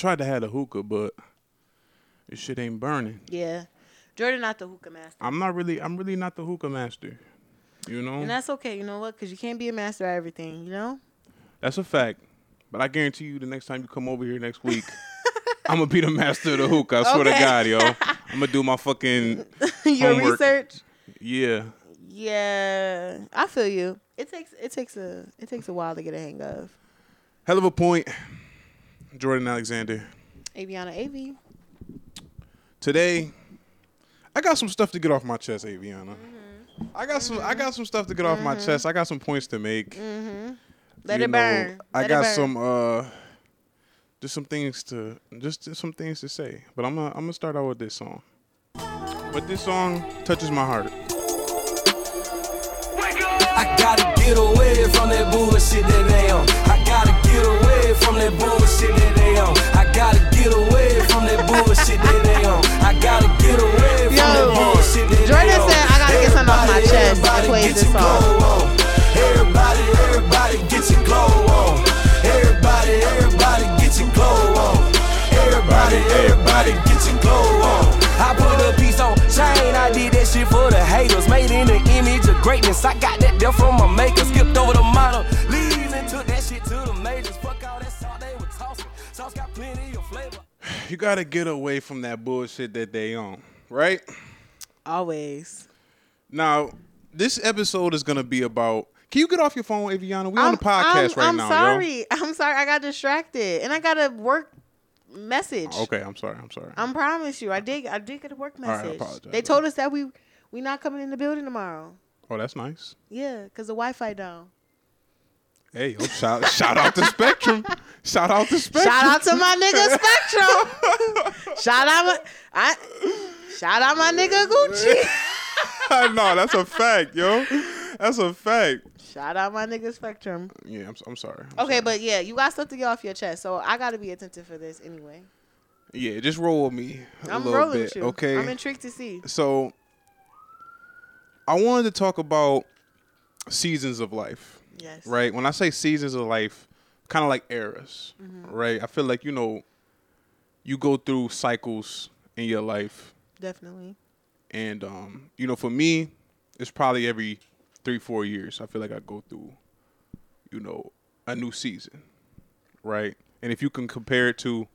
tried to have a hookah, but this shit ain't burning. Yeah, Jordan not the hookah master, I'm not really. I'm really not the hookah master. You know, and that's okay. You know what? Because you can't be a master at everything. You know. that's a fact. But I guarantee you, the next time you come over here next week, I'm gonna be the master of the hookah. I swear to God, yo. I'm gonna do my fucking Your Homework. research. yeah. Yeah, I feel you. It takes it takes a it takes a while to get a hang of. Hell of a point, Jordan Alexander. Avyana Av. Today, I got some stuff to get off my chest, Avyana. I got some. I got some stuff to get off my chest. I got some points to make. Let You it know, burn. I Let it got burn. some. uh Just some things to. Just some things to say. But I'm gonna. I'm gonna start out with this song. But this song touches my heart. I gotta get away from that bullshit that they on. I gotta get away from that bullshit that they on. I gotta get away from that bullshit that they on. I gotta get away from that Yo, bullshit that Jordan they on. said, "I gotta get something off my chest," everybody plays get this your song. glow on. Everybody, everybody get your glow on. Everybody, everybody get your glow on. Everybody, everybody get your glow on. I put a piece on chain, I did that shit for the haters. Made in the image of greatness. I got that there from my maker. Skipped over the gotta get away from that bullshit that they on, right? Always. Now, this episode is gonna be about. Can you get off your phone, Avyana? We on I'm, the podcast I'm, right I'm now, sorry. I'm sorry. I got distracted, and I got a work message. Okay, I'm sorry. I'm sorry. I promise you, I did. I did get a work message. they told us that we we not coming in the building tomorrow. oh, that's nice. Yeah, cause the Wi-Fi down. Hey, shout shout out to Spectrum. Shout out to Spectrum. Shout out to my nigga Spectrum. shout out my I, shout out my nigga Gucci. no, that's a fact, yo. That's a fact. shout out my nigga Spectrum. Yeah, I'm, I'm sorry. I'm Okay, sorry. but yeah, you got stuff to get off your chest, so I got to be attentive for this anyway. yeah, just roll with me a I'm little rolling bit, with you. okay? I'm intrigued to see. so, I wanted to talk about seasons of life. Yes. right? When I say seasons of life, kind of like eras, right? I feel like you know, you go through cycles in your life, Definitely. and um, you know, for me, it's probably every three, four years. I feel like I go through, you know, a new season, right? And if you can compare it to,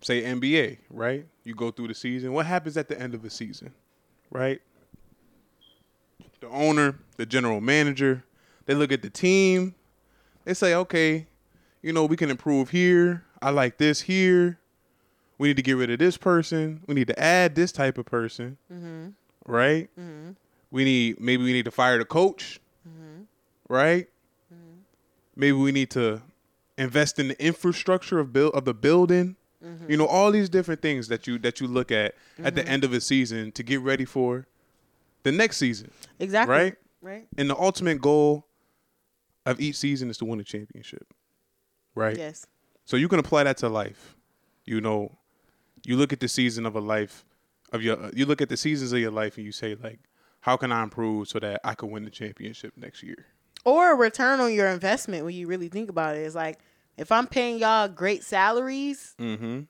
say, NBA, right? You go through the season. What happens at the end of a season, right? The owner, the general manager, they look at the team. They say, okay, you know, we can improve here. I like this here. We need to get rid of this person. We need to add this type of person, mm-hmm. right? Mm-hmm. We need maybe we need to fire the coach, mm-hmm. right? Maybe we need to invest in the infrastructure of build of the building. You know, all these different things that you that you look at at the end of a season to get ready for the next season. Exactly. Right? Right. And the ultimate goal of each season is to win a championship. Right? Yes. So you can apply that to life. You know, you look at the season of a life of your you look at the seasons of your life and you say like how can I improve so that I can win the championship next year? Or a return on your investment when you really think about it. It's like if I'm paying y'all great salaries, Mm-hmm.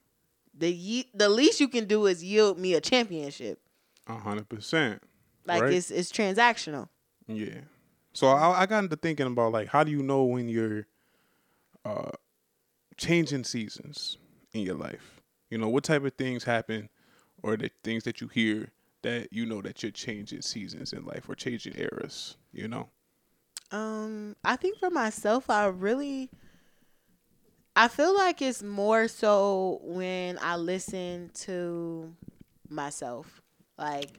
the ye- the least you can do is yield me a championship. A hundred percent. Like Right. it's it's transactional. Yeah. So I, I got into thinking about like how do you know when you're uh changing seasons in your life? You know, what type of things happen or the things that you hear that you know that you're changing seasons in life or changing eras, you know? Um, I think for myself, I really, I feel like it's more so when I listen to myself. Like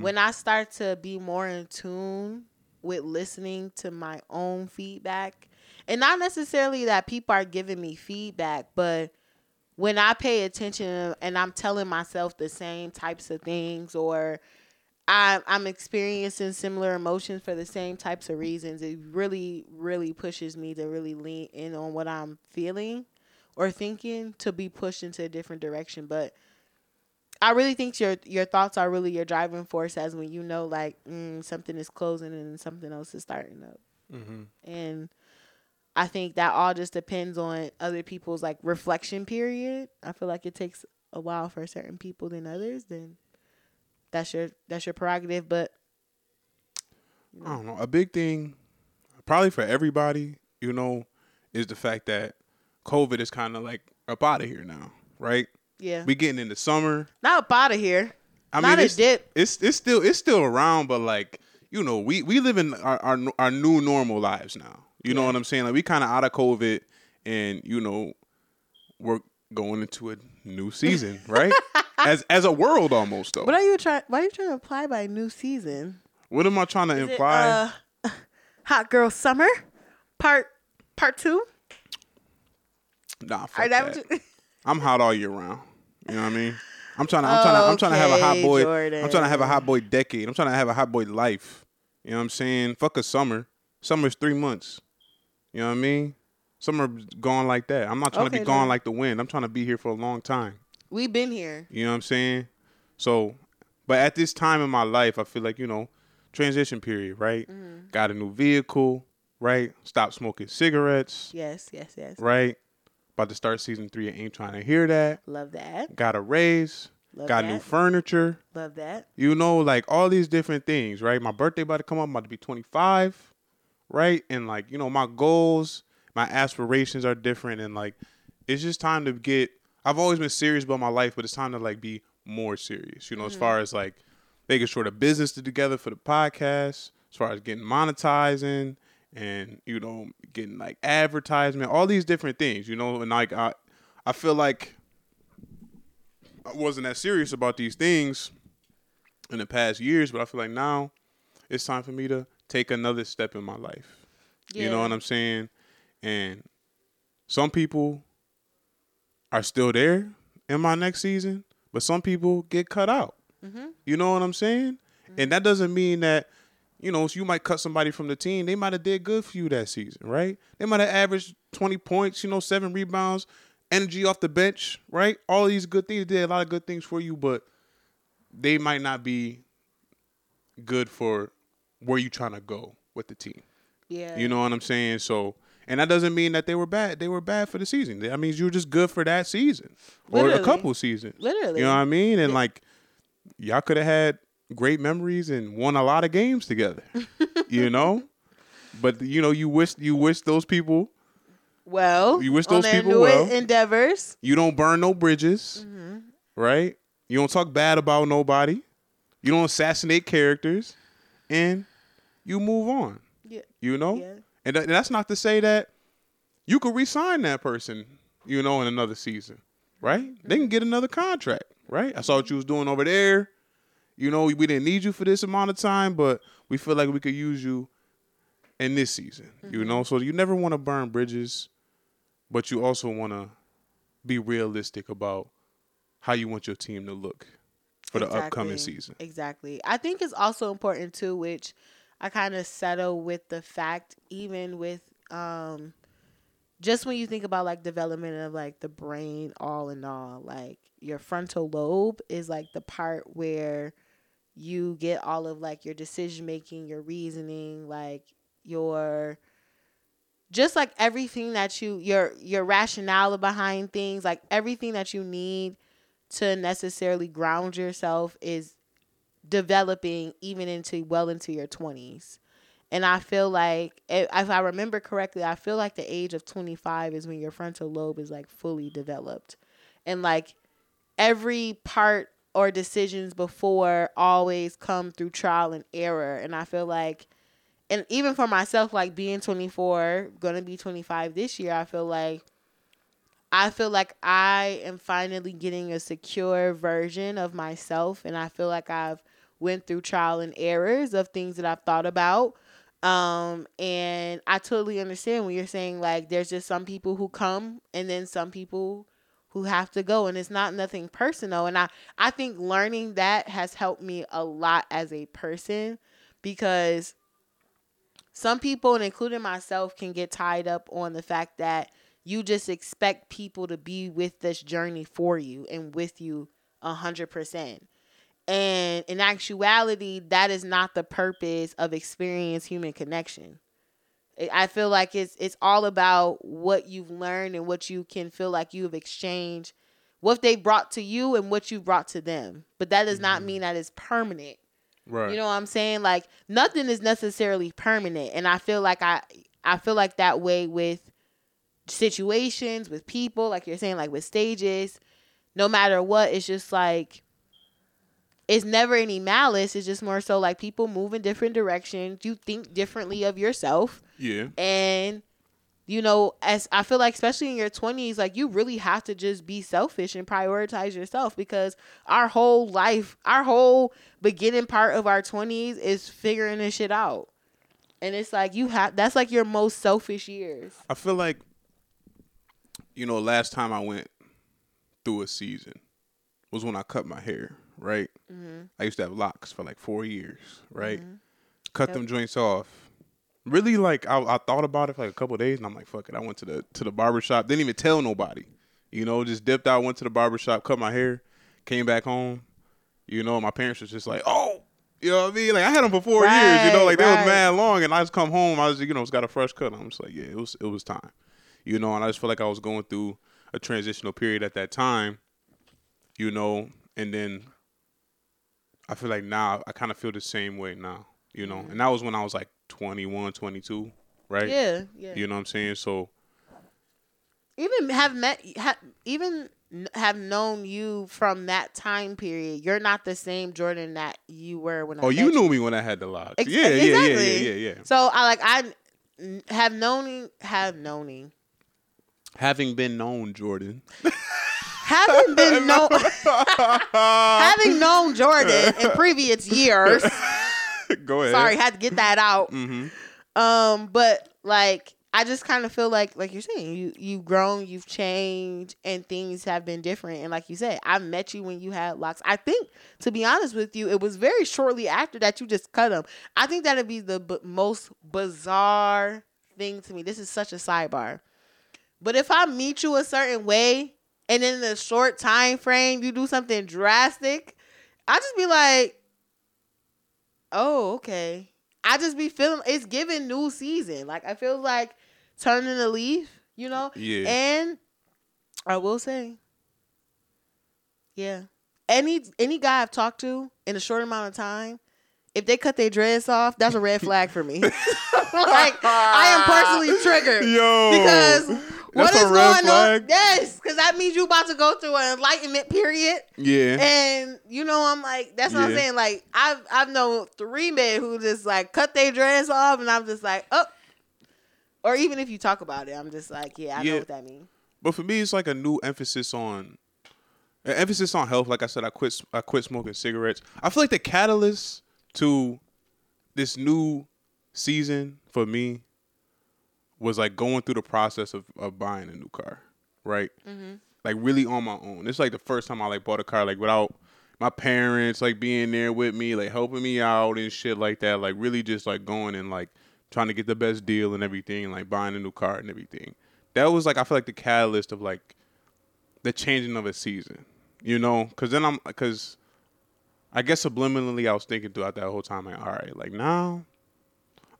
when I start to be more in tune with listening to my own feedback, and not necessarily that people are giving me feedback, but when I pay attention and I'm telling myself the same types of things or I, I'm experiencing similar emotions for the same types of reasons. It really, really pushes me to really lean in on what I'm feeling or thinking to be pushed into a different direction. But I really think your your thoughts are really your driving force, as when you know like mm, something is closing and something else is starting up. And I think that all just depends on other people's like reflection period. I feel like it takes a while for certain people than others. Then that's your that's your prerogative. But I don't know. A big thing, probably for everybody, you know, is the fact that COVID is kind of like up out of here now, right? Yeah, We getting into summer. not up out of here. I Not mean, a it's, dip. It's it's still it's still around, but like you know, we we live in our our, our new normal lives now. You know what I'm saying? Like we kind of out of COVID, and you know, we're going into a new season, right? as as a world almost though. What are you trying? Why are you trying to apply by new season? What am I trying to Is it, imply? uh, Hot Girl Summer, part part two. nah, fuck that. I'm hot all year round. You know what I mean? I'm trying to I'm trying to I'm trying to have a hot boy. I'm trying to have a hot boy decade. I'm trying to have a hot boy life. You know what I'm saying? Fuck a summer. Summer's three months. You know what I mean? Summer gone like that. I'm not trying to Okay, be gone then. like the wind. I'm trying to be here for a long time. We've been here. You know what I'm saying? So, but at this time in my life, I feel like you know, transition period, right? Mm-hmm. Got a new vehicle, right? Stop smoking cigarettes, Yes, yes, yes. right? About to start season three. I ain't trying to hear that. Love that. Got a raise. Love got that. new furniture. Love that. You know, like all these different things, right? My birthday about to come up. I'm about to be 25, right? And like, you know, my goals, my aspirations are different, and like, it's just time to get. I've always been serious about my life, but it's time to like be more serious. You know, as mm-hmm. far as like making sure the business is together for the podcast, as far as getting monetizing, and you know, getting like advertisement, all these different things. You know, and like I, I feel like I wasn't that serious about these things in the past years, but I feel like now it's time for me to take another step in my life. You know what I'm saying? And some people are still there in my next season, but some people get cut out. Mm-hmm. You know what I'm saying? And that mm-hmm. doesn't mean that you know so you might cut somebody from the team. They might have did good for you that season, right? They might have averaged 20 points, you know, seven rebounds, energy off the bench, right? All these good things. They did a lot of good things for you, but they might not be good for where you trying to go with the team. Yeah. You know what I'm saying? So, and that doesn't mean that they were bad. They were bad for the season. That means you were just good for that season or a couple seasons. Literally. You know what I mean? And like, y'all could have had great memories and won a lot of games together. you know, but you know, you wish you wish those people. Well, You wish on those their people well. endeavors. You don't burn no bridges, Mm-hmm. right? You don't talk bad about nobody. You don't assassinate characters, and you move on. Yeah. You know, Yeah. and th- that's not to say that you could re-sign that person. You know, in another season, right? They can get another contract, right? I saw what you was doing over there. You know, we didn't need you for this amount of time, but we feel like we could use you in this season. You know, so you never want to burn bridges, but you also want to be realistic about how you want your team to look for the upcoming season. Exactly. I think it's also important too, which I kind of settle with the fact, even with um, just when you think about like development of like the brain, all in all, like your frontal lobe is like the part where you get all of like your decision making, your reasoning, like your just like everything that you your your rationale behind things, like everything that you need to necessarily ground yourself is developing even into well into your 20s. And I feel like eh, if if I remember correctly, I feel like the age of 25 is when your frontal lobe is like fully developed. And like every part or decisions before always come through trial and error. And I feel like and even for myself like being 24, going to be 25 this year, I feel like I feel like I am finally getting a secure version of myself and I feel like I've went through trial and errors of things that I've thought about. Um and I totally understand when you're saying like there's just some people who come and then some people who have to go and it's not nothing personal and I I think learning that has helped me a lot as a person because some people and including myself can get tied up on the fact that you just expect people to be with this journey for you and with you a hundred percent. And in actuality, that is not the purpose of experience human connection. I- feel like it's it's all about what you've learned and what you can feel like you have exchanged, what they brought to you and what you brought to them. But that does not mm-hmm. mean that it's permanent. Right. You know what I'm saying? Like nothing is necessarily permanent, and I feel like I I feel like that way with situations, with people, like you're saying, like with stages. No matter what, it's just like it's never any malice. It's just more so like people move in different directions. You think differently of yourself, yeah. and you know, as I feel like, especially in your 20s, like you really have to just be selfish and prioritize yourself because our whole life, our whole beginning part of our 20s is figuring this shit out. And it's like you have that's like your most selfish years. I feel like, you know, last time I went through a season was when I cut my hair. Right. Mm-hmm. I used to have locks for like four years. Right. Mm-hmm. Cut them joints off. Really, like I, I thought about it for like a couple of days, and I'm like, fuck it. I went to the to the barber shop. Didn't even tell nobody. You know, just dipped out, went to the barber shop, cut my hair, came back home. You know, my parents was just like, oh. You know what I mean? Like I had them for four years. You know, Right, like they right. was mad long, and I just come home. I was, you know, it's got a fresh cut. I'm just like, yeah, it was, it was time. You know, and I just feel like I was going through a transitional period at that time. You know, and then I feel like now I kind of feel the same way now. You know, mm-hmm. and that was when I was like 21, 22, right? Yeah, yeah. You know what I'm saying? So even have met ha, even have known you from that time period. You're not the same Jordan that you were when I Oh, met you knew me when I had the locks. Ex- yeah, yeah, yeah, yeah, yeah, yeah. So I like I have known have known Having been known, Jordan. having been known having known Jordan in previous years. Go ahead. Sorry, had to get that out. Mm-hmm. Um, but like I just kind of feel like like you're saying you you've grown, you've changed, and things have been different. And like you said, I met you when you had locks. I think to be honest with you, it was very shortly after that you just cut them. I think that'd be the b- most bizarre thing to me. This is such a sidebar. But if I meet you a certain way and in the short time frame you do something drastic, I just be like, oh, okay. I just be feeling it's giving new season. Like I feel like turning a leaf, you know? Yeah. And I will say, yeah. Any any guy I've talked to in a short amount of time, if they cut their dreads off, that's a red flag for me. like I am personally triggered. Yo. Because what That's is red going flag? on? Yes, because that means you about to go through an enlightenment period. Yeah. And you know, I'm like, that's what I'm saying. Like, I've I've known three men who just like cut their dress off, and I'm just like, oh. Or even if you talk about it, I'm just like, yeah, I Yeah. know what that means. But for me, it's like a new emphasis on an emphasis on health. Like I said, I quit I quit smoking cigarettes. I feel like the catalyst to this new season for me was like going through the process of, of buying a new car, right? Mm-hmm. Like really on my own. It's like the first time I like bought a car like without my parents like being there with me, like helping me out and shit like that. Like really just like going and like trying to get the best deal and everything, like buying a new car and everything. That was like I feel like the catalyst of like the changing of a season, you know? Because then I'm because I guess subliminally I was thinking throughout that whole time like, all right, like now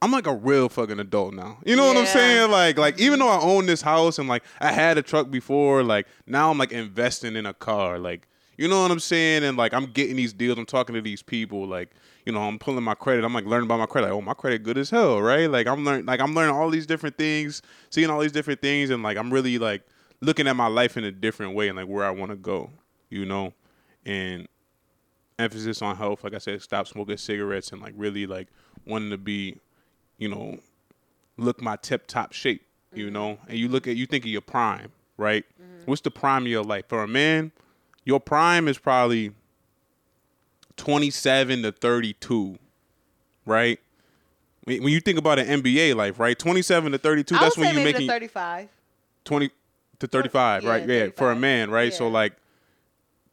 I'm like a real fucking adult now. You know what I'm saying? Like like even though I own this house and like I had a truck before, like now I'm like investing in a car, like. You know what I'm saying? And like I'm getting these deals, I'm talking to these people, like, you know, I'm pulling my credit. I'm like learning about my credit. Like, oh, my credit good as hell, right? Like I'm learning like I'm learning all these different things, seeing all these different things, and like I'm really like looking at my life in a different way and like where I want to go, you know? And emphasis on health, like I said, stop smoking cigarettes and like really like wanting to be, you know, look my tip top shape, you mm-hmm. know? And you look at you think of your prime, right? Mm-hmm. What's the prime of your life? For a man, your prime is probably 27 to 32, right? When you think about an NBA life, right? 27 to 32, I that's when you're making 35. 20 to 35, Yeah, right? Yeah, for a man, right? So like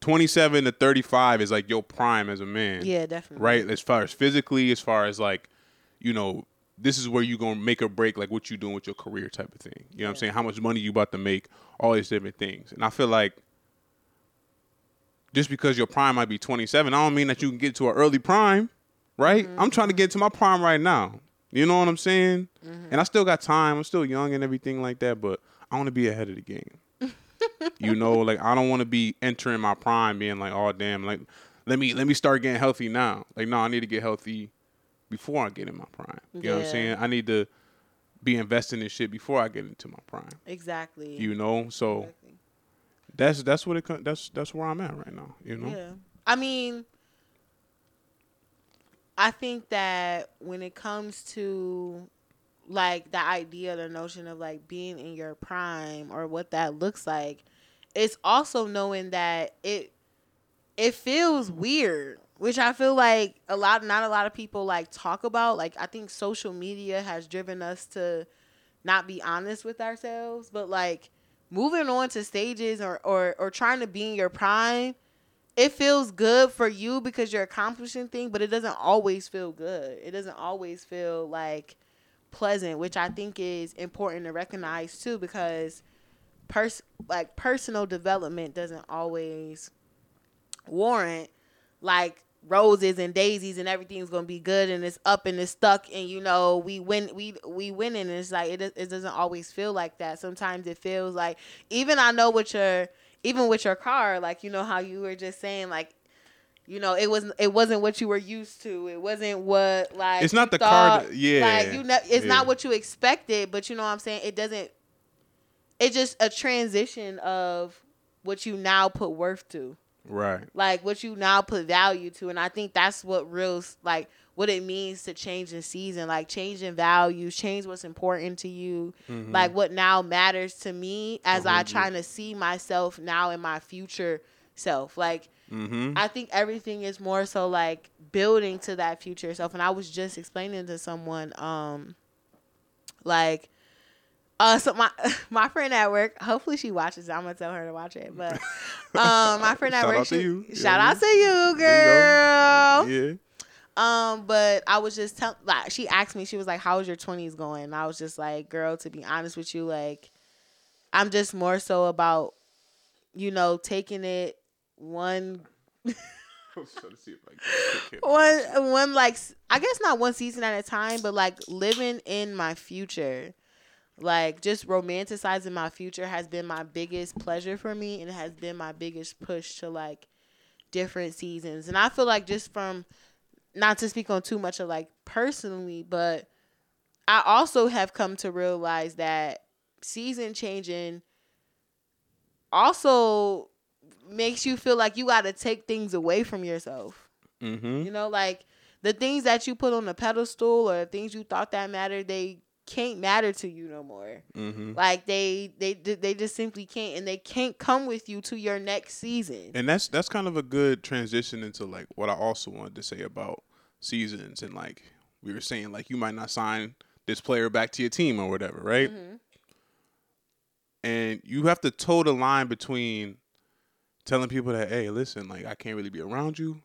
27 to 35 is like your prime as a man. Yeah, definitely. Right? As far as physically, as far as like, you know, this is where you're to make or break like what you doing with your career type of thing. You know what I'm saying? How much money you about to make, all these different things. And I feel like just because your prime might be 27, I don't mean that you can get to an early prime, right? Mm-hmm. I'm trying to get to my prime right now. You know what I'm saying? Mm-hmm. And I still got time. I'm still young and everything like that, but I want to be ahead of the game. you know, like I don't want to be entering my prime being like, "Oh damn, like let me let me start getting healthy now." Like, no, I need to get healthy before I get in my prime. You know what I'm saying? I need to be investing in shit before I get into my prime. Exactly. You know? So Exactly. that's that's what it that's that's where I'm at right now, you know? Yeah. I mean, I think that when it comes to like the idea, the notion of like being in your prime or what that looks like, it's also knowing that it it feels weird, which I feel like a lot not a lot of people like talk about. Like I think social media has driven us to not be honest with ourselves, but like moving on to stages or or, or trying to be in your prime it feels good for you because you're accomplishing things, but it doesn't always feel good. It doesn't always feel like pleasant, which I think is important to recognize too, because pers- like personal development doesn't always warrant like roses and daisies and everything's gonna be good and it's up and it's stuck and you know we win we we winning. And it's like it, it doesn't always feel like that. Sometimes it feels like even i know with your even with your car like you know how you were just saying like you know it wasn't it wasn't what you were used to. It wasn't what like It's not the car thought- that- yeah, like you know it's yeah. not what you expected but you know what i'm saying? It doesn't it's just a transition of what you now put worth to Right. like what you now put value to and i think that's what real like what it means to change in season like changing values change what's important to you like what now matters to me as i Mhm. trying to see myself now in my future self like Mm-hmm. I think everything is more so like building to that future self. And I was just explaining to someone, um, like, uh, so my my friend at work. Hopefully she watches. it. I'm gonna tell her to watch it. But um, my friend at Shout work. out to she- you. Shout Yeah. out to you, girl. Yeah. Um, but I was just telling, like, she asked me, she was like, "How's your twenties going?" And I was just like, "Girl, to be honest with you, like, I'm just more so about, you know, taking it one I was trying to see if I can pick him. one one like I guess not one season at a time, but like living in my future. Like just romanticizing my future has been my biggest pleasure for me and it has been my biggest push to like different seasons. And I feel like just from not to speak on too much of like personally, but I also have come to realize that season changing also makes you feel like you got to take things away from yourself. Mm-hmm. You know, like the things that you put on the pedestal or the things you thought that mattered, they can't matter to you no more. Mm-hmm. Like they they they just simply can't, and they can't come with you to your next season. And that's that's kind of a good transition into like what I also wanted to say about seasons and like we were saying like you might not sign this player back to your team or whatever, right? Mhm. And you have to toe the line between telling people that hey, listen, like I can't really be around you,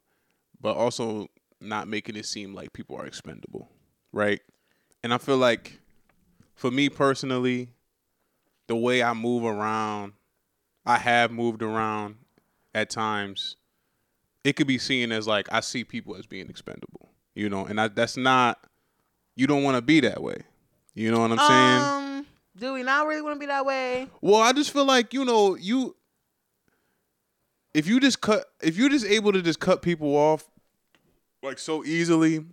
but also not making it seem like people are expendable, right? And I feel like for me personally, the way I move around, I have moved around at times, it could be seen as like I see people as being expendable, you know, and I, that's not. You don't want to be that way. You know what I'm saying? Um, do we not really want to be that way? Well, I just feel like you know you. If you just cut, if you're just able to just cut people off, like so easily,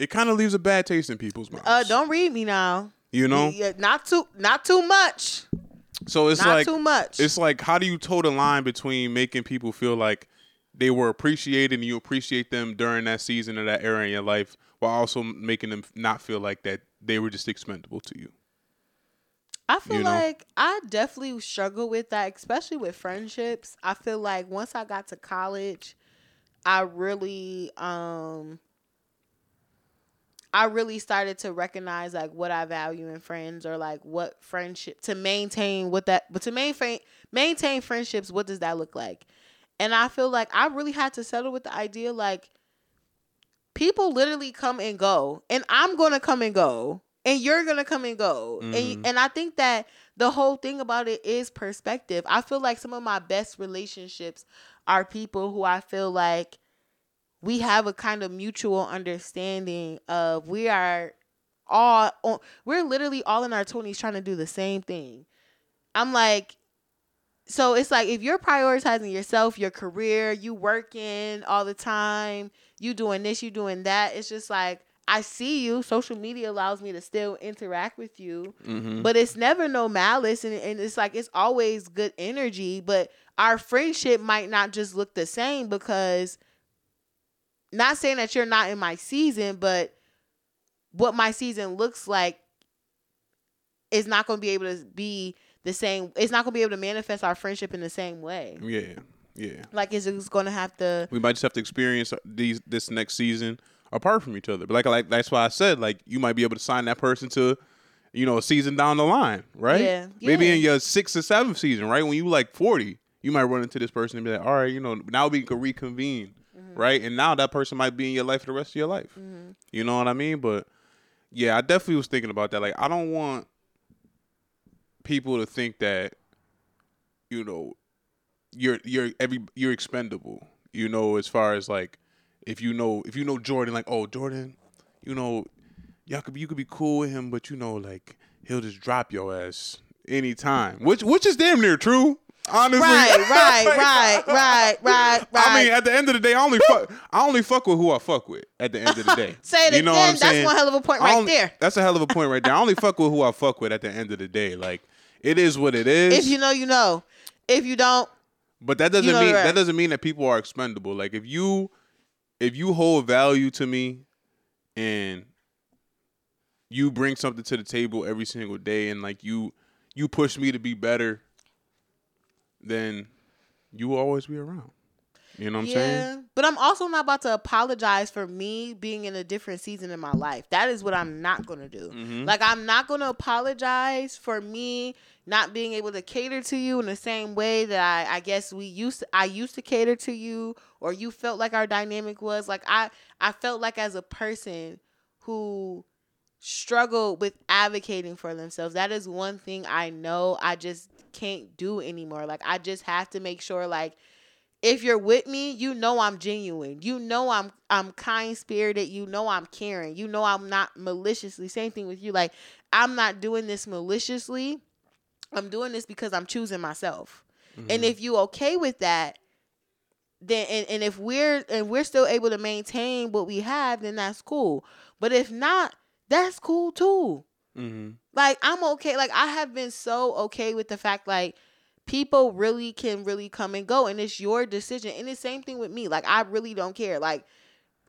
it kind of leaves a bad taste in people's mouths. Uh, don't read me now. you know? Yeah, not too, not too much. So it's not like too much. it's like how do you toe the line between making people feel like they were appreciated and you appreciate them during that season or that era in your life while also making them not feel like that they were just expendable to you. I feel you know? like I definitely struggle with that, especially with friendships. I feel like once I got to college, I really um I really started to recognize like what I value in friends or like what friendship to maintain what that but to maintain maintain friendships, what does that look like? And I feel like I really had to settle with the idea like people literally come and go and I'm going to come and go and you're going to come and go. Mhm. And and I think that the whole thing about it is perspective. I feel like some of my best relationships are people who I feel like we have a kind of mutual understanding of we are all on, we're literally all in our 20s trying to do the same thing. I'm like so it's like if you're prioritizing yourself, your career, you working all the time, you doing this, you doing that, it's just like I see you. Social media allows me to still interact with you, Mm-hmm. but it's never no malice, and, and it's like it's always good energy. But our friendship might not just look the same because, not saying that you're not in my season, but what my season looks like is not going to be able to be the same. It's not going to be able to manifest our friendship in the same way. yeah, yeah. Like it's just going to have to. We might just have to experience these this next season apart from each other. But like like that's why I said like you might be able to sign that person to, you know, a season down the line, right? Yeah, Maybe yeah. in your sixth or seventh season, right? When you like forty, you might run into this person and be like, all right, you know, now we can reconvene, Mm-hmm. right? And now that person might be in your life for the rest of your life. You know what I mean? But yeah, I definitely was thinking about that. Like I don't want people to think that, you know, you're you're every you're expendable. You know, as far as like if you know if you know Jordan, like oh Jordan, you know, y'all could be, you could be cool with him, but you know like he'll just drop your ass anytime, which which is damn near true. Honestly, Right, right, right, right, right, right. I mean, at the end of the day, I only fuck. I only fuck with who I fuck with. At the end of the day, Say it you know what. I'm That's saying? one hell of a point right only- there. That's a hell of a point right there. I only fuck with who I fuck with at the end of the day. Like it is what it is. if you know, you know. If you don't, But that doesn't You know mean the that doesn't mean that people are expendable. Like if you if you hold value to me and you bring something to the table every single day and like you you push me to be better, then you will always be around. You know what I'm yeah. saying? But I'm also not about to apologize for me being in a different season in my life. That is what I'm not gonna do. Mm-hmm. Like I'm not gonna apologize for me not being able to cater to you in the same way that I, I guess we used to, I used to cater to you or you felt like our dynamic was. Like I I felt like as a person who struggled with advocating for themselves. That is one thing I know I just can't do anymore. Like I just have to make sure like if you're with me, you know I'm genuine. You know I'm I'm kind spirited. You know I'm caring. You know I'm not maliciously. Same thing with you. Like I'm not doing this maliciously. I'm doing this because I'm choosing myself. And mm-hmm. if you okay with that, then and, and if we're and we're still able to maintain what we have, then that's cool. But if not, that's cool too. Mm-hmm. Like I'm okay. Like I have been so okay with the fact like people really can really come and go and it's your decision. And the same thing with me. Like I really don't care. Like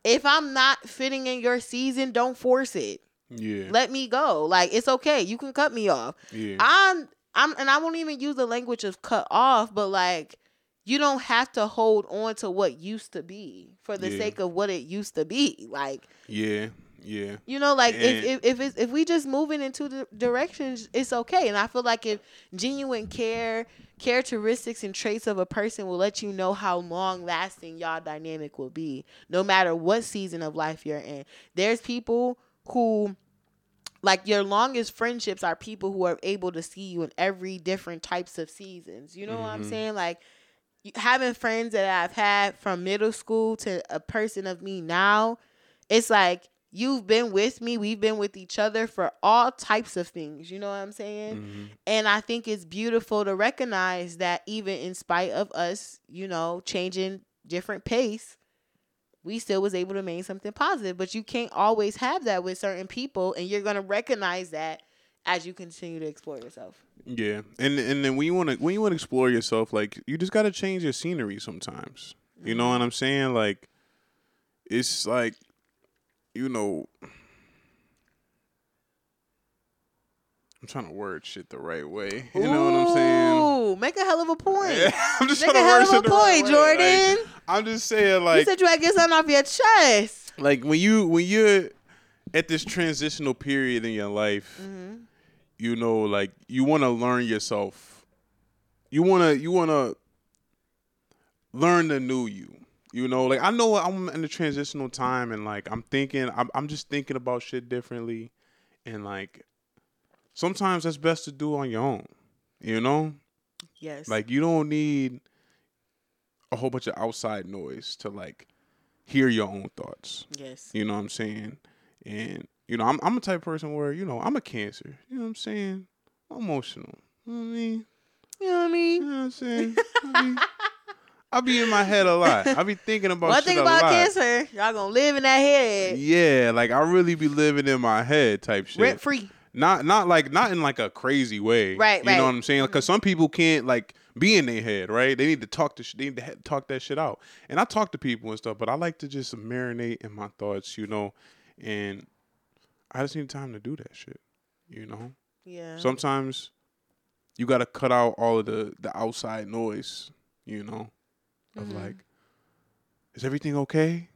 if I'm not fitting in your season, don't force it. Yeah. Let me go. Like it's okay. You can cut me off. yeah. I'm I'm and I won't even use the language of cut off, but like you don't have to hold on to what used to be for the Yeah. sake of what it used to be. Like yeah. Yeah. you know, like if And- if if, it's, if we just moving in two directions, it's okay. And I feel like if genuine care, characteristics, and traits of a person will let you know how long lasting y'all dynamic will be, no matter what season of life you're in. There's people who. Like your longest friendships are people who are able to see you in every different types of seasons. You know what I'm Mhm. saying? Like having friends that I've had from middle school to a person of me now, it's like you've been with me, we've been with each other for all types of things. You know what I'm saying? Mhm. And I think it's beautiful to recognize that even in spite of us, you know, changing different pace, we still was able to make something positive. But you can't always have that with certain people, and you're gonna recognize that as you continue to explore yourself. Yeah, and and then when you want to when you want to explore yourself, like you just got to change your scenery sometimes. You know what I'm saying? Like, it's like, you know, I'm trying to word shit the right way. You know what I'm saying? Ooh, make a hell of a point. I'm just Make trying to word shit the right point, way. Jordan. Like, I'm just saying, like you said you had to get something off your chest. like when you when you're at this transitional period in your life, Mm-hmm. you know, like you want to learn yourself. You want to you want to learn the new you. You know, like I know I'm in a transitional time and like I'm thinking I'm I'm just thinking about shit differently and like sometimes that's best to do on your own. You know? Yes. Like you don't need a whole bunch of outside noise to like hear your own thoughts. Yes. You know what I'm saying? And you know, I'm I'm a type of person where you know I'm a cancer. You know what I'm saying? I'm emotional. You know what I mean? You know what I mean? You know what I'm saying? I be, in my head a lot. I be thinking about One shit thing about cancer, y'all gonna live in that head Yeah, like I really be living in my head type shit. rent free. Not not like not in like a crazy way. Right, You right. know what I'm saying? Because some people can't like be in their head, right? They need to talk to sh- they need to talk that shit out. And I talk to people and stuff, but I like to just marinate in my thoughts, you know. And I just need time to do that shit, you know. Yeah. Sometimes you got to cut out all of the the outside noise, you know, of Mm-hmm. like, is everything okay?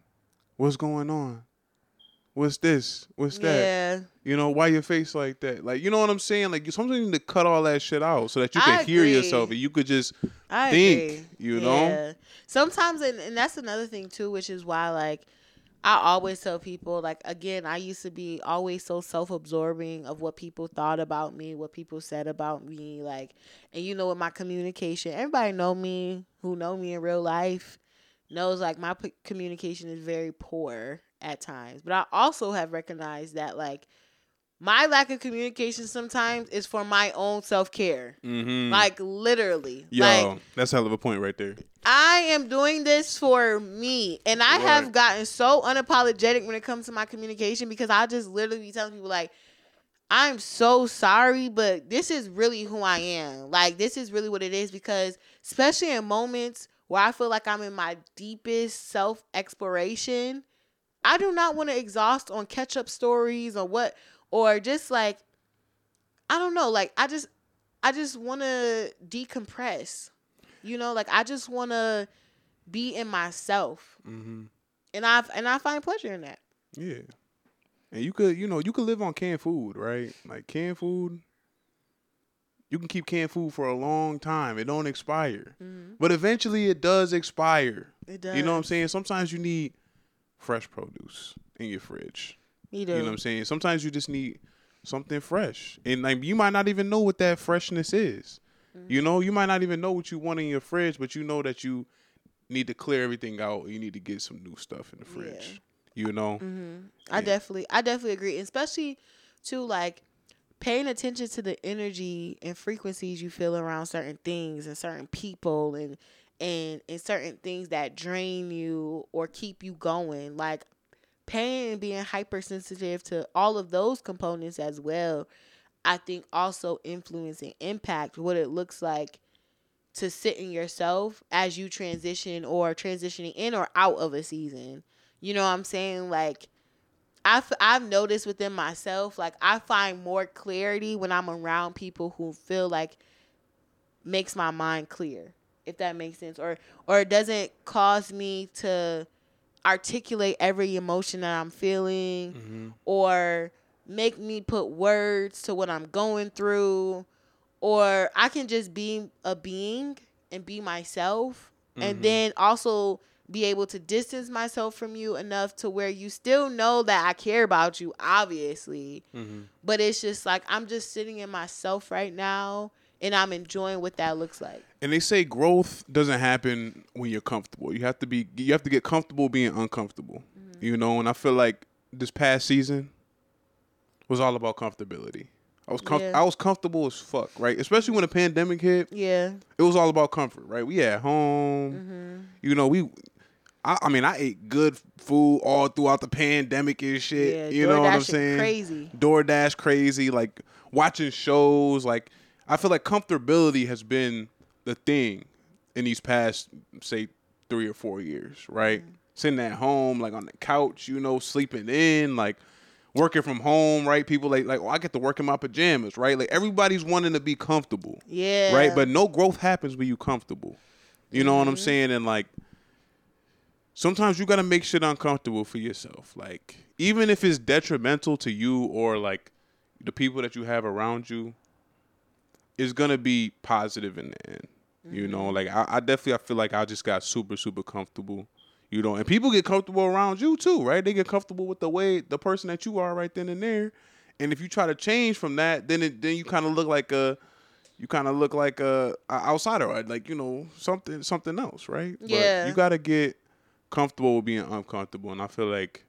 What's going on? What's this? What's that? yeah. You know, why your face like that? Like, you know what I'm saying? Like, you sometimes you need to cut all that shit out so that you can hear yourself and you could just I think, agree. you know? Yeah. Sometimes, and, and that's another thing too, which is why like I always tell people like again, I used to be always so self-absorbing of what people thought about me, what people said about me, like, and you know, with my communication, everybody know me who know me in real life knows like my p- communication is very poor at times, but I also have recognized that like my lack of communication sometimes is for my own self-care. mm-hmm. Like literally. yo, Like that's a hell of a point right there. I am doing this for me. And I have gotten so unapologetic when it comes to my communication because I just literally be telling people like I'm so sorry, but this is really who I am. Like this is really what it is because especially in moments where I feel like I'm in my deepest self exploration, I do not want to exhaust on catch up stories or what or just like I don't know, like I just I just want to decompress. You know, like I just want to be in myself. Mm-hmm. And I and I find pleasure in that. Yeah. And you could, you know, you could live on canned food, right? Like canned food, you can keep canned food for a long time. It don't expire. But eventually it does expire. It does. You know what I'm saying? Sometimes you need fresh produce in your fridge. You do. You know what I'm saying? Sometimes you just need something fresh. And like you might not even know what that freshness is. Mm-hmm. You know, you might not even know what you want in your fridge, but you know that you need to clear everything out. You need to get some new stuff in the fridge. You know? I definitely I definitely agree, especially to like paying attention to the energy and frequencies you feel around certain things and certain people and and and certain things that drain you or keep you going. Like and being hypersensitive to all of those components as well. I think also influence and impact what it looks like to sit in yourself as you transition or transitioning in or out of a season. You know what I'm saying? Like I've I've noticed within myself, like I find more clarity when I'm around people who feel like makes my mind clear, if that makes sense, or or it doesn't cause me to articulate every emotion that I'm feeling, mm-hmm. or make me put words to what I'm going through, or I can just be a being and be myself, and mm-hmm. then also be able to distance myself from you enough to where you still know that I care about you, obviously. Mm-hmm. But it's just like I'm just sitting in myself right now and I'm enjoying what that looks like. And they say growth doesn't happen when you're comfortable. You have to be you have to get comfortable being uncomfortable. You know, and I feel like this past season was all about comfortability. I was com- Yeah. I was comfortable as fuck, right? Especially when the pandemic hit. Yeah. It was all about comfort, right? We at home. Mm-hmm. You know, we I, I mean, I ate good food all throughout the pandemic and shit. Yeah, you know what I'm saying? crazy. DoorDash crazy, like watching shows. Like I feel like comfortability has been the thing in these past, say, three or four years, right? Mm-hmm. Sitting at home, like on the couch, you know, sleeping in, like working from home, right? People like like, oh, I get to work in my pajamas, right? Like everybody's wanting to be comfortable, Yeah. right? But no growth happens when you comfortable. You know what I'm saying? And like sometimes you got to make shit uncomfortable for yourself. Like even if it's detrimental to you or like the people that you have around you, it's gonna be positive in the end. You mm-hmm. know, like I, I definitely I feel like I just got super super comfortable. You know, and people get comfortable around you too, right? They get comfortable with the way the person that you are right then and there. And if you try to change from that, then it then you kind of look like a you kind of look like a, a outsider, or like you know something something else, right? But Yeah. you got to get comfortable with being uncomfortable, and I feel like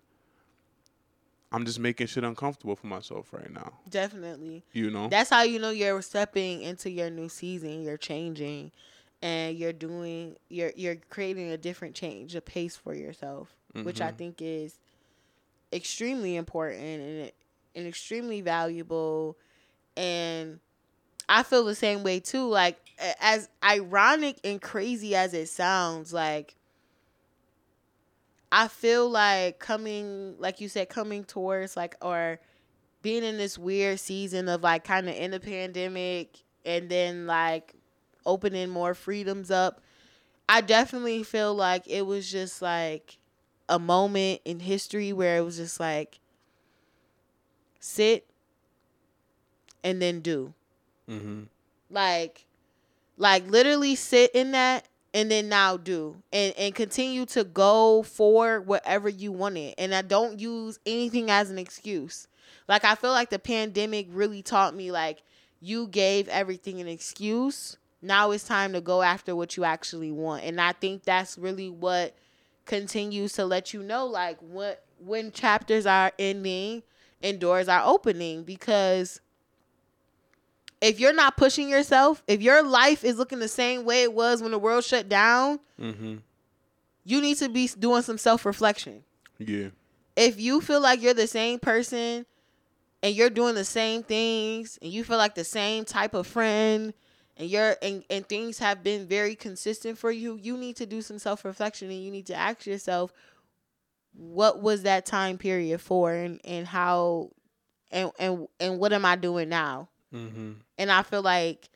I'm just making shit uncomfortable for myself right now. Definitely. You know, That's how you know you're stepping into your new season. You're changing, and you're doing. You're you're creating a different change, a pace for yourself, which I mm-hmm. think is extremely important and and extremely valuable. And I feel the same way too. Like as ironic and crazy as it sounds, like I feel like coming, like you said, coming towards like or being in this weird season of like kind of in the pandemic and then like opening more freedoms up. I definitely feel like it was just like a moment in history where it was just like sit and then do. hmm Like like literally sit in that and then now do and and continue to go for whatever you wanted. And i don't use anything as an excuse. Like i feel like the pandemic really taught me like you gave everything an excuse. Now it's time to go after what you actually want. And i think that's really what continues to let you know like what when chapters are ending and doors are opening because if you're not pushing yourself, if your life is looking the same way it was when the world shut down, hmm you need to be doing some self reflection. Yeah. If you feel like you're the same person and you're doing the same things and you feel like the same type of friend and you're and, and things have been very consistent for you, you need to do some self reflection and you need to ask yourself what was that time period for and, and how and, and and what am I doing now? Hmm And I feel like,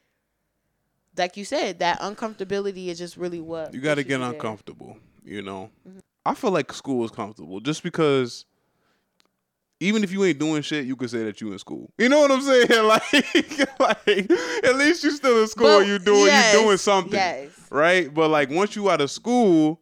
like you said, that uncomfortability is just really what You got to get you there. uncomfortable. You know, Mm-hmm. I feel like school is comfortable just because. Even if you ain't doing shit, you could say that you in school. You know what I'm saying? Like, like at least you still in school. But you doing yes, you doing something, Yes. right? But like once you out of school,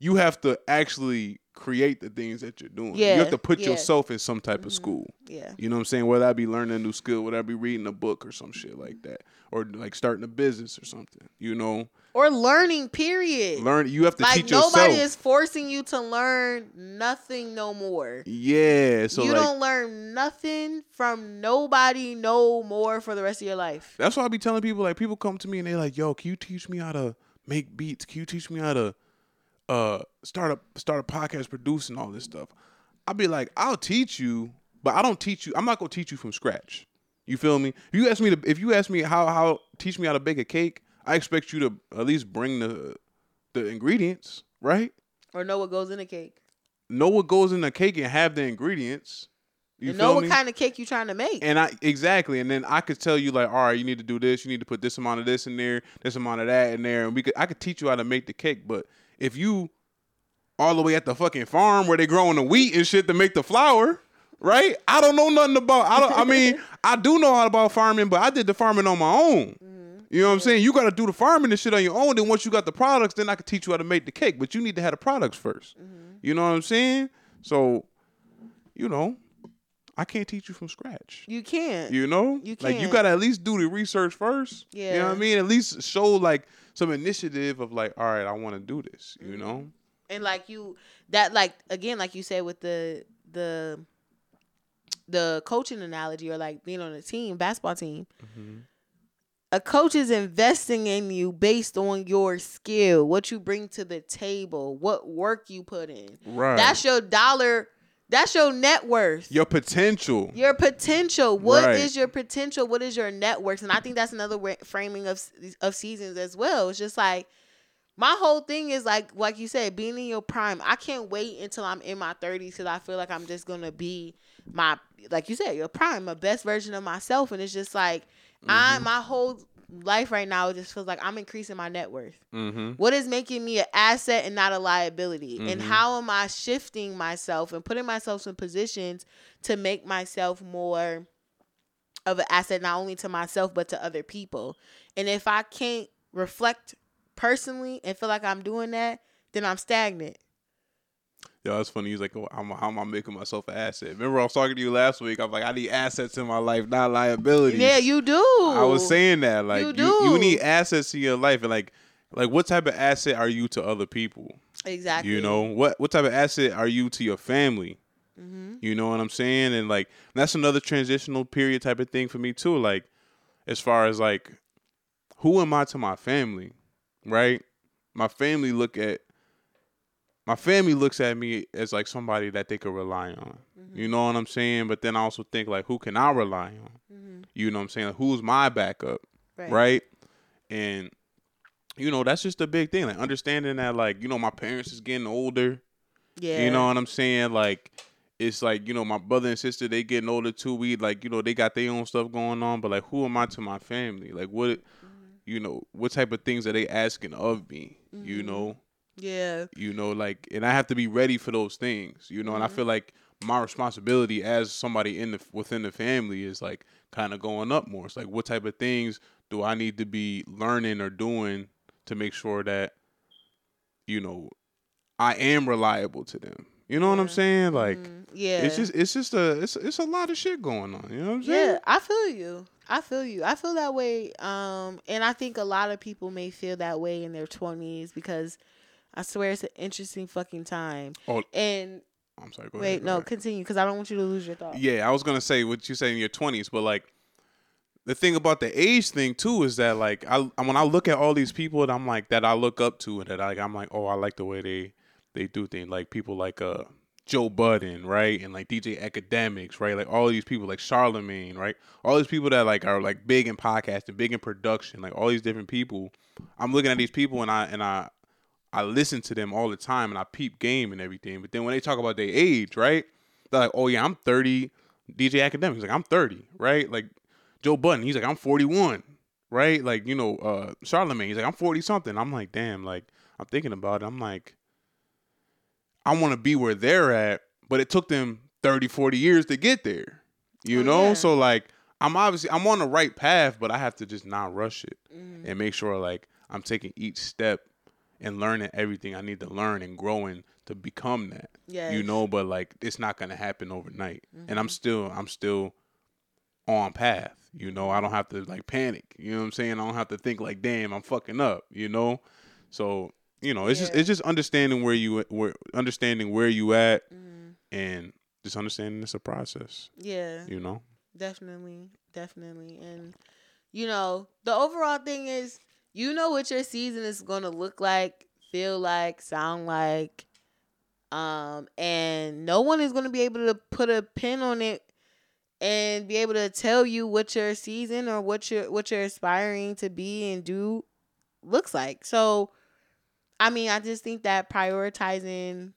you have to actually create the things that you're doing. Yeah, you have to put yeah. Mm-hmm. yourself in some type of school. Yeah. You know what I'm saying? Whether I be learning a new skill, whether I be reading a book or some shit like that, or like starting a business or something. You know, Or learning, period. learn. You have to like teach nobody is forcing you to learn nothing no more. yeah. So you like don't learn nothing from nobody no more for the rest of your life. that's why I be telling people. Like people come to me and they like, "Yo, can you teach me how to make beats? Can you teach me how to uh start a start a podcast, producing all this stuff?" I'll be like, "I'll teach you, but I don't teach you. I'm not gonna teach you from scratch." You feel me? If you ask me to, if you ask me how how teach me how to bake a cake, I expect you to at least bring the the ingredients, right? Or know what goes in a cake. Know what goes in the cake and have the ingredients. You and know what me? kind of cake you trying to make. And I exactly, and then I could tell you like, all right, you need to do this. You need to put this amount of this in there, this amount of that in there, and we could. I could teach you how to make the cake. But if you all the way at the fucking farm where they growing the wheat and shit to make the flour, right? I don't know nothing about. I don't. I mean, I do know all about farming, but I did the farming on my own. Mm-hmm. You know what I'm saying? You got to do the farming and shit on your own. Then once you got the products, then I could teach you how to make the cake. But you need to have the products 1st mm-hmm. You know what I'm saying? So, you know, I can't teach you from scratch. you can't. You know, You can't. like you gotta at least do the research first. Yeah. you know what I mean. At least show like some initiative of like, all right, I want to do this. You know, and like you that like again like you said with the the the coaching analogy or like being on a team basketball team Mm-hmm. a coach is investing in you based on your skill what you bring to the table what work you put in right? that's your dollar that's your net worth. Your potential. your potential. What is Right. your potential? What is your net worth? And i think that's another wa- framing of of seasons as well. It's just like my whole thing is like like you said being in your prime. I can't wait until i'm in my 30s because i feel like i'm just gonna be my like you said your prime my best version of myself. And it's just like i Mm-hmm. my whole life right now it just feels like i'm increasing my net worth Mm-hmm. what is making me an asset and not a liability and Mhm. how am i shifting myself and putting myself in positions to make myself more of an asset not only to myself but to other people and if i can't reflect personally and feel like i'm doing that then i'm stagnant Yo, it's funny. He's like, oh, I'm, how am I making myself an asset? Remember, I was talking to you last week. I'm like, I need assets in my life, not liabilities. yeah you do I was saying that, like, You you, you need assets in your life, and like, like, what type of asset are you to other people? Exactly. You know what? What type of asset are you to your family? Mm-hmm. You know what I'm saying? And like that's another transitional period type of thing for me too. Like as far as like who am I to my family? Right? My family look at my family looks at me as like somebody that they could rely on. Mm-hmm. You know what I'm saying? But then I also think like who can I rely on? Mm-hmm. You know what I'm saying? Like, who's my backup? Right. right? And you know, that's just a big thing. Like understanding that like, you know, my parents is getting older. Yeah. You know what I'm saying? Like it's like, you know, my brother and sister, they getting older too. We like, you know, they got their own stuff going on, but like who am I to my family? Like what mm-hmm. you know, what type of things are they asking of me? You know? Yeah. You know, like and I have to be ready for those things, you know, and I feel like my responsibility as somebody in the within the family is like kind of going up more. It's like what type of things do I need to be learning or doing to make sure that you know I am reliable to them. You know what I'm saying? Like Mm, yeah. it's just it's just a it's it's a lot of shit going on. You know what I'm saying? Yeah, I feel you. I feel you. I feel that way. Um, and I think a lot of people may feel that way in their twenties because I swear it's an interesting fucking time. Oh, And I'm sorry. Go wait, ahead, no, ahead. continue because I don't want you to lose your thought. Yeah, I was gonna say what you say in your twenties, but like the thing about the age thing too is that like I when I look at all these people that I'm like that I look up to and that like I'm like oh I like the way they they do things like people like uh Joe Budden right and like DJ Akademiks right like all these people like Charlemagne right all these people that like are like big in podcasting big in production like all these different people I'm looking at these people and I and I I listen to them all the time and I peep game and everything but then when they talk about their age right they're like oh yeah I'm 30 DJ Akademiks like I'm 30 right like Joe Budden, he's like, I'm 41, right? Like, you know, uh, Charlemagne, he's like, I'm 40 something. I'm like, damn, like, I'm thinking about it. I'm like, I want to be where they're at, but it took them 30, 40 years to get there, you Oh, know? yeah. So, like, I'm obviously, I'm on the right path, but I have to just not rush it Mm-hmm. and make sure, like, I'm taking each step and learning everything I need to learn and growing to become that. You. Mm-hmm. know, but like it's not gonna happen overnight. And I'm still I'm still on path. You know, I don't have to like panic. You know what I'm saying? I don't have to think like, damn, I'm fucking up, you know? So, you know, it's just it's just understanding where you where understanding where you at Mm, and just understanding it's a process. yeah. You know? Definitely, definitely. And you know, the overall thing is you know what your season is going to look like, feel like, sound like. Um and no one is going to be able to put a pin on it and be able to tell you what your season or what you're what you're aspiring to be and do looks like. So I mean, I just think that prioritizing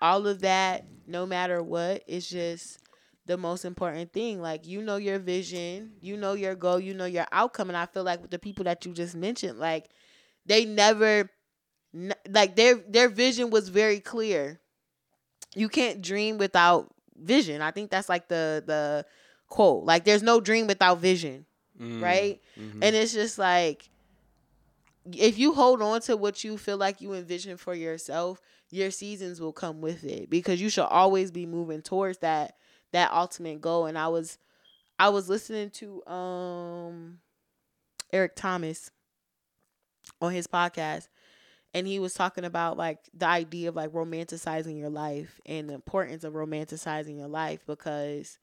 all of that no matter what is just the most important thing. Like you know your vision, you know your goal, you know your outcome, and I feel like with the people that you just mentioned, like they never, like their their vision was very clear. You can't dream without vision. I think that's like the the quote. Like there's no dream without vision, Mm, right? mhm. And it's just like if you hold on to what you feel like you envision for yourself, your seasons will come with it because you should always be moving towards that that ultimate goal. And I was I was listening to um Eric Thomas on his podcast and he was talking about like the idea of like romanticizing your life and the importance of romanticizing your life because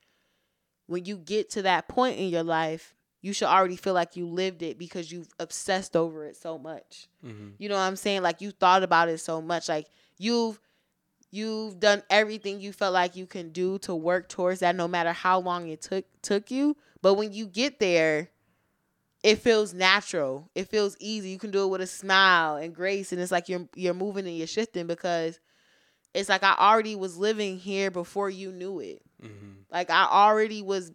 when you get to that point in your life you should already feel like you lived it because you've obsessed over it so much Mhm. you know what i'm saying like you thought about it so much like you've you've done everything you felt like you can do to work towards that no matter how long it took took you but when you get there it feels natural it feels easy you can do it with a smile and grace and it's like you're you're moving and you're shifting because it's like i already was living here before you knew it Mhm. like I already was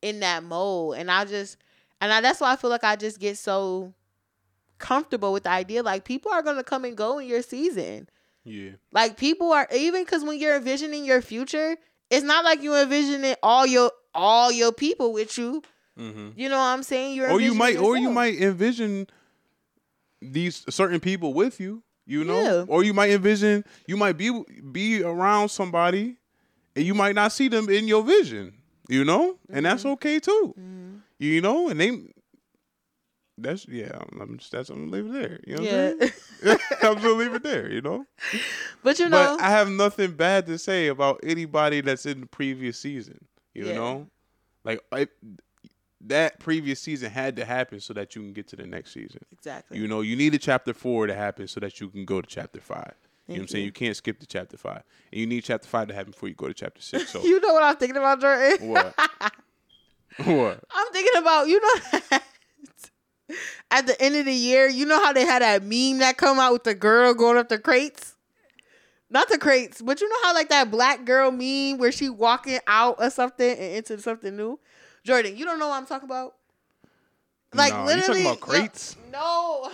in that mode, and I just, and I, that's why I feel like I just get so comfortable with the idea. Like people are gonna come and go in your season. Yeah. Like people are even because when you're envisioning your future, it's not like you envisioning all your all your people with you. Mhm. You know what I'm saying? You're or you might or you might envision these certain people with you you know Yeah. or you might envision you might be be around somebody and you might not see them in your vision you know and that's Mm-hmm. okay too you know and they That's yeah. I'm, I'm just that's I'm gonna leave it there. You know Yeah. I'm? I'm gonna leave it there. You know. but you know, But I have nothing bad to say about anybody that's in the previous season. You Yeah. know, like I, that previous season had to happen so that you can get to the next season. exactly. You know, you need a chapter four to happen so that you can go to chapter five. you know what I'm Thank saying? you. Can't skip to chapter five, and you need chapter five to happen before you go to chapter six. So You know what I'm thinking about, Jordan? what? what? I'm thinking about you know at the end of the year, you know how they had that meme that come out with the girl going up the crates? Not the crates, but you know how like that black girl meme where she walking out of something and into something new? Jordan, you don't know what I'm talking about? Like No, you literally talking about crates? no.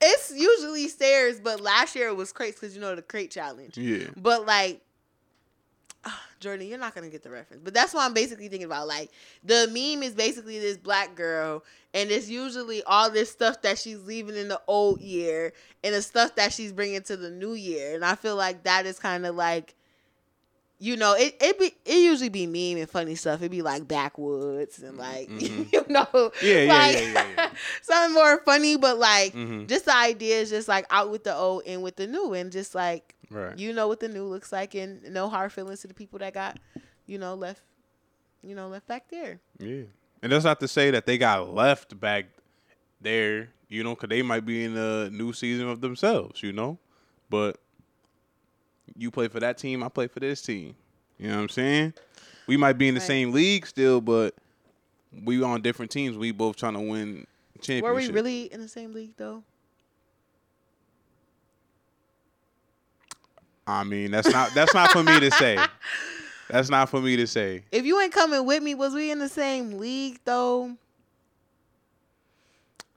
it's usually stairs, but last year it was crates because you know the crate challenge. Yeah. But like, Jordan, you're not gonna get the reference. But that's what I'm basically thinking about. Like, the meme is basically this black girl, and it's usually all this stuff that she's leaving in the old year, and the stuff that she's bringing to the new year. And I feel like that is kind of like. You know, it it be it usually be meme and funny stuff. It'd be like backwoods and like Mhm. you know, Yeah, yeah, like, yeah, yeah, yeah. something more funny. But like, Mhm. just the idea is just like out with the old and with the new, and just like Right. you know what the new looks like and no hard feelings to the people that got you know left you know left back there Yeah. And that's not to say that they got left back there, you know, because they might be in a new season of themselves, you know. But you play for that team, I play for this team. You know what I'm saying? We might be in the Right. same league still, but we on different teams. We both trying to win championship. were we really in the same league though I mean, that's not that's not for me to say. That's not for me to say. if you ain't coming with me was we in the same league though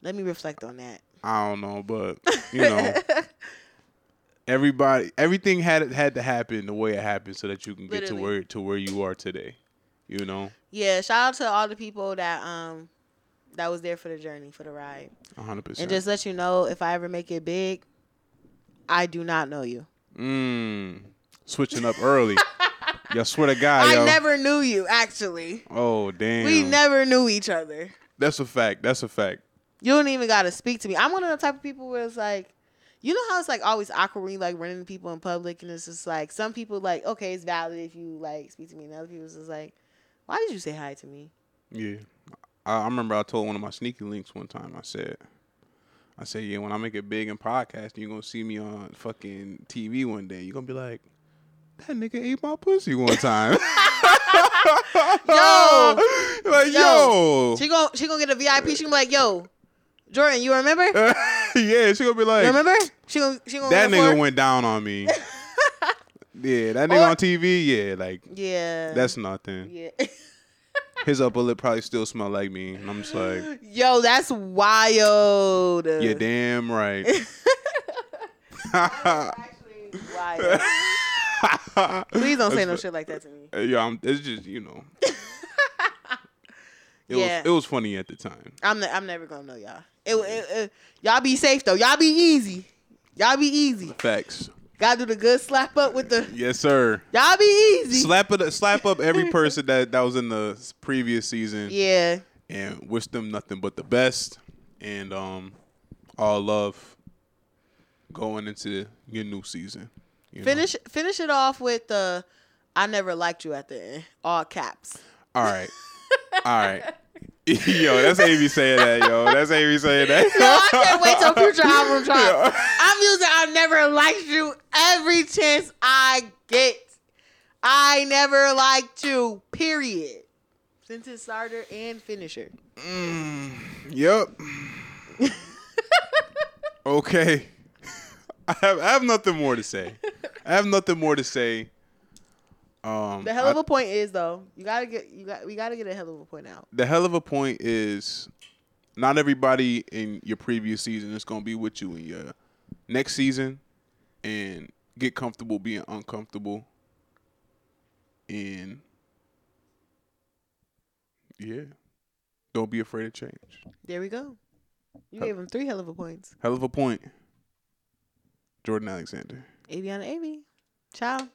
let me reflect on that I don't know, but you know, everybody, everything had had to happen the way it happened, so that you can get Literally. to where to where you are today. You know, yeah shout out to all the people that um that was there for the journey for the ride hundred and percent. And just let you know if i ever make it big i do not know you mm, switching up early. yo, swear to God, i yo. never knew you actually Oh damn. we never knew each other That's a fact. That's a fact. You don't even gotta speak to me. I'm one of the type of people where it's like, you know how it's like always awkward when you like running into people in public, and it's just like some people like, okay, it's valid if you like speak to me, and other people just like, why did you say hi to me? Yeah, I, I remember I told one of my sneaky links one time. I said, I said, yeah, when I make it big in podcasting, you're gonna see me on fucking TV one day. You're gonna be like, that nigga ate my pussy one time. Yo! like Yo. yo, She gon' she gonna get a VIP. She gonna be like, yo, Jordan, you remember? You yeah, she gonna be like, remember? She gonna she gonna that nigga went down on me. yeah, that nigga Or- on TV, yeah, like Yeah. that's nothing. yeah. His upper lip probably still smell like me, and I'm just like, Yo, that's wild. yeah, damn right. Actually, wild. Please don't say no shit like that to me. Uh, Yeah, I'm, it's just you know. It Yeah. was it was funny at the time. I'm ne- I'm never gonna know y'all. It, it, it- y'all be safe though. Y'all be easy. Y'all be easy. Facts. Gotta do the good slap up with the. Yes, sir. Y'all be easy. Slap it, slap up every person that that was in the previous season, Yeah. and wish them nothing but the best, and um, all love going into your new season. you know? Finish finish it off with the. I never liked you at the end. All caps. All right. All right. yo, that's Amy saying that, yo. That's Amy saying that. No, I can't wait till future album drop. I'm using I never liked you every chance I get. I never liked you. Period. Since Sentence starter and finisher. Mm, yep. okay. I have, I have nothing more to say. I have nothing more to say. Um, The hell of a point is though, you gotta get you got we gotta get a hell of a point out. the hell of a point is not everybody in your previous season is going to be with you in your next season and get comfortable being uncomfortable and yeah don't be afraid of change There we go. You gave him three hell of a points. hell of a point jordan alexander Avyana Avy. Ciao.